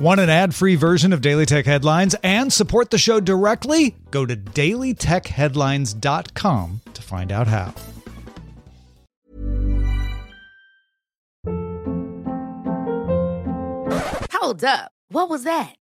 Want an ad free version of Daily Tech Headlines and support the show directly? Go to dailytechheadlines.com to find out how. Hold up. What was that?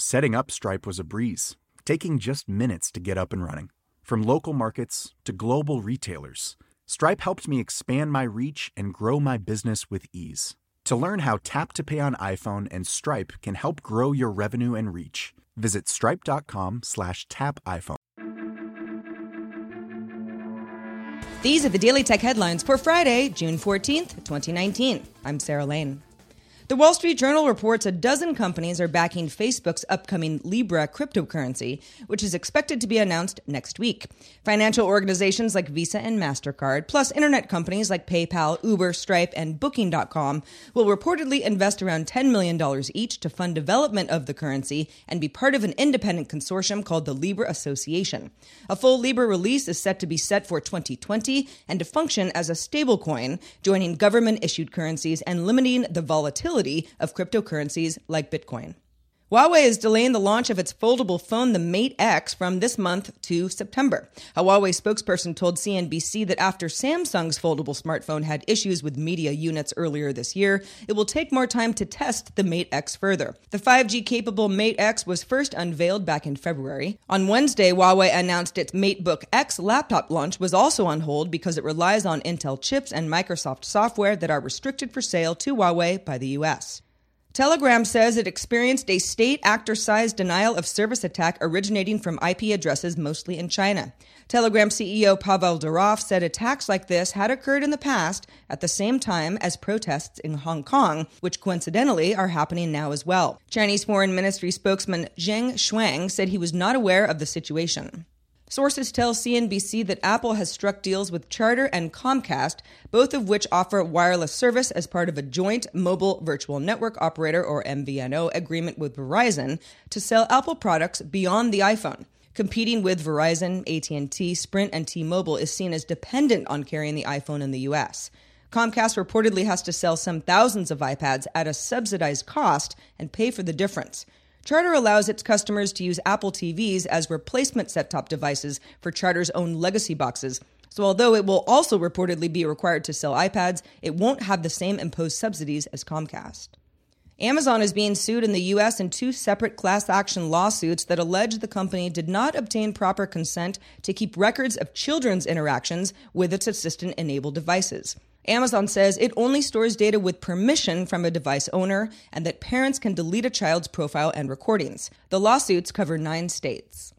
Setting up Stripe was a breeze, taking just minutes to get up and running. From local markets to global retailers, Stripe helped me expand my reach and grow my business with ease. To learn how Tap to Pay on iPhone and Stripe can help grow your revenue and reach, visit stripe.com slash tap iPhone. These are the Daily Tech headlines for Friday, June 14th, 2019. I'm Sarah Lane. The Wall Street Journal reports a dozen companies are backing Facebook's upcoming Libra cryptocurrency, which is expected to be announced next week. Financial organizations like Visa and MasterCard, plus internet companies like PayPal, Uber, Stripe, and Booking.com will reportedly invest around $10 million each to fund development of the currency and be part of an independent consortium called the Libra Association. A full Libra release is set to be set for 2020 and to function as a stablecoin, joining government issued currencies and limiting the volatility of cryptocurrencies like Bitcoin. Huawei is delaying the launch of its foldable phone, the Mate X, from this month to September. A Huawei spokesperson told CNBC that after Samsung's foldable smartphone had issues with media units earlier this year, it will take more time to test the Mate X further. The 5G capable Mate X was first unveiled back in February. On Wednesday, Huawei announced its MateBook X laptop launch was also on hold because it relies on Intel chips and Microsoft software that are restricted for sale to Huawei by the US. Telegram says it experienced a state actor sized denial of service attack originating from IP addresses mostly in China. Telegram CEO Pavel Durov said attacks like this had occurred in the past at the same time as protests in Hong Kong, which coincidentally are happening now as well. Chinese Foreign Ministry spokesman Geng Shuang said he was not aware of the situation. Sources tell CNBC that Apple has struck deals with Charter and Comcast, both of which offer wireless service as part of a joint mobile virtual network operator or MVNO agreement with Verizon to sell Apple products beyond the iPhone. Competing with Verizon, AT&T, Sprint, and T-Mobile is seen as dependent on carrying the iPhone in the US. Comcast reportedly has to sell some thousands of iPads at a subsidized cost and pay for the difference. Charter allows its customers to use Apple TVs as replacement set top devices for Charter's own legacy boxes. So, although it will also reportedly be required to sell iPads, it won't have the same imposed subsidies as Comcast. Amazon is being sued in the U.S. in two separate class action lawsuits that allege the company did not obtain proper consent to keep records of children's interactions with its assistant enabled devices. Amazon says it only stores data with permission from a device owner and that parents can delete a child's profile and recordings. The lawsuits cover nine states.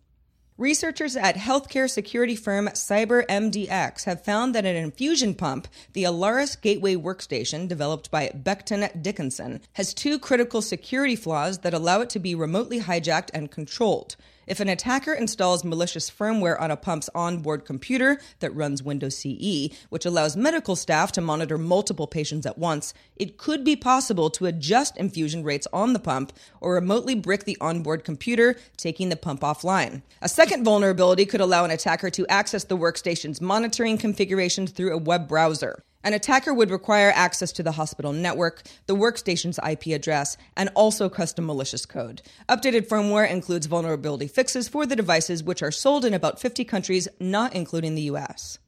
Researchers at healthcare security firm CyberMDX have found that an infusion pump, the Alaris Gateway Workstation developed by Becton Dickinson, has two critical security flaws that allow it to be remotely hijacked and controlled. If an attacker installs malicious firmware on a pump's onboard computer that runs Windows CE, which allows medical staff to monitor multiple patients at once, it could be possible to adjust infusion rates on the pump or remotely brick the onboard computer, taking the pump offline. A second vulnerability could allow an attacker to access the workstation's monitoring configurations through a web browser. An attacker would require access to the hospital network, the workstation's IP address, and also custom malicious code. Updated firmware includes vulnerability fixes for the devices, which are sold in about 50 countries, not including the US.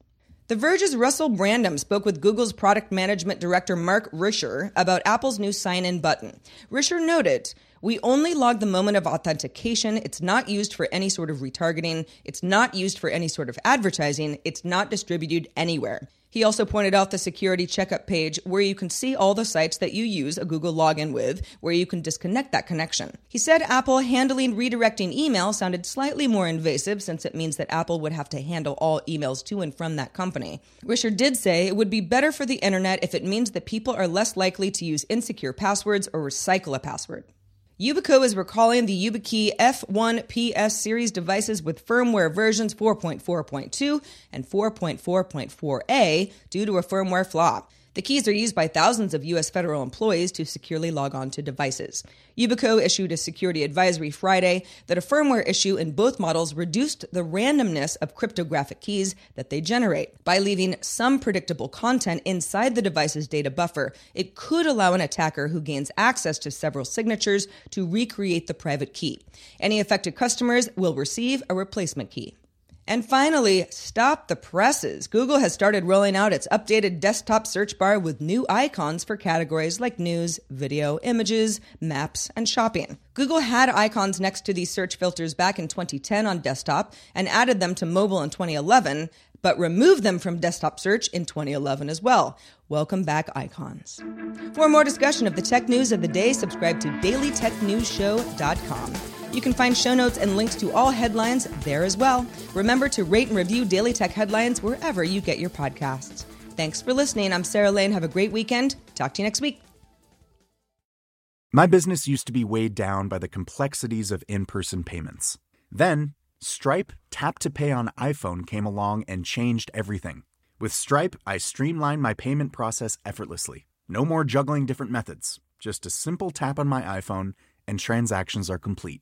The Verge's Russell Brandom spoke with Google's product management director Mark Risher about Apple's new sign in button. Risher noted, We only log the moment of authentication. It's not used for any sort of retargeting. It's not used for any sort of advertising. It's not distributed anywhere. He also pointed out the security checkup page where you can see all the sites that you use a Google login with, where you can disconnect that connection. He said Apple handling redirecting email sounded slightly more invasive since it means that Apple would have to handle all emails to and from that company. Risher did say it would be better for the internet if it means that people are less likely to use insecure passwords or recycle a password. Yubico is recalling the YubiKey FIPS series devices with firmware versions 4.4.2 and 4.4.4a due to a firmware flaw. The keys are used by thousands of U.S. federal employees to securely log on to devices. Yubico issued a security advisory Friday that a firmware issue in both models reduced the randomness of cryptographic keys that they generate. By leaving some predictable content inside the device's data buffer, it could allow an attacker who gains access to several signatures to recreate the private key. Any affected customers will receive a replacement key. And finally, stop the presses. Google has started rolling out its updated desktop search bar with new icons for categories like news, video, images, maps, and shopping. Google had icons next to these search filters back in 2010 on desktop and added them to mobile in 2011, but removed them from desktop search in 2011 as well. Welcome back, icons. For more discussion of the tech news of the day, subscribe to dailytechnewsshow.com. You can find show notes and links to all headlines there as well. Remember to rate and review Daily Tech headlines wherever you get your podcasts. Thanks for listening. I'm Sarah Lane. Have a great weekend. Talk to you next week. My business used to be weighed down by the complexities of in person payments. Then, Stripe Tap to Pay on iPhone came along and changed everything. With Stripe, I streamlined my payment process effortlessly. No more juggling different methods, just a simple tap on my iPhone, and transactions are complete.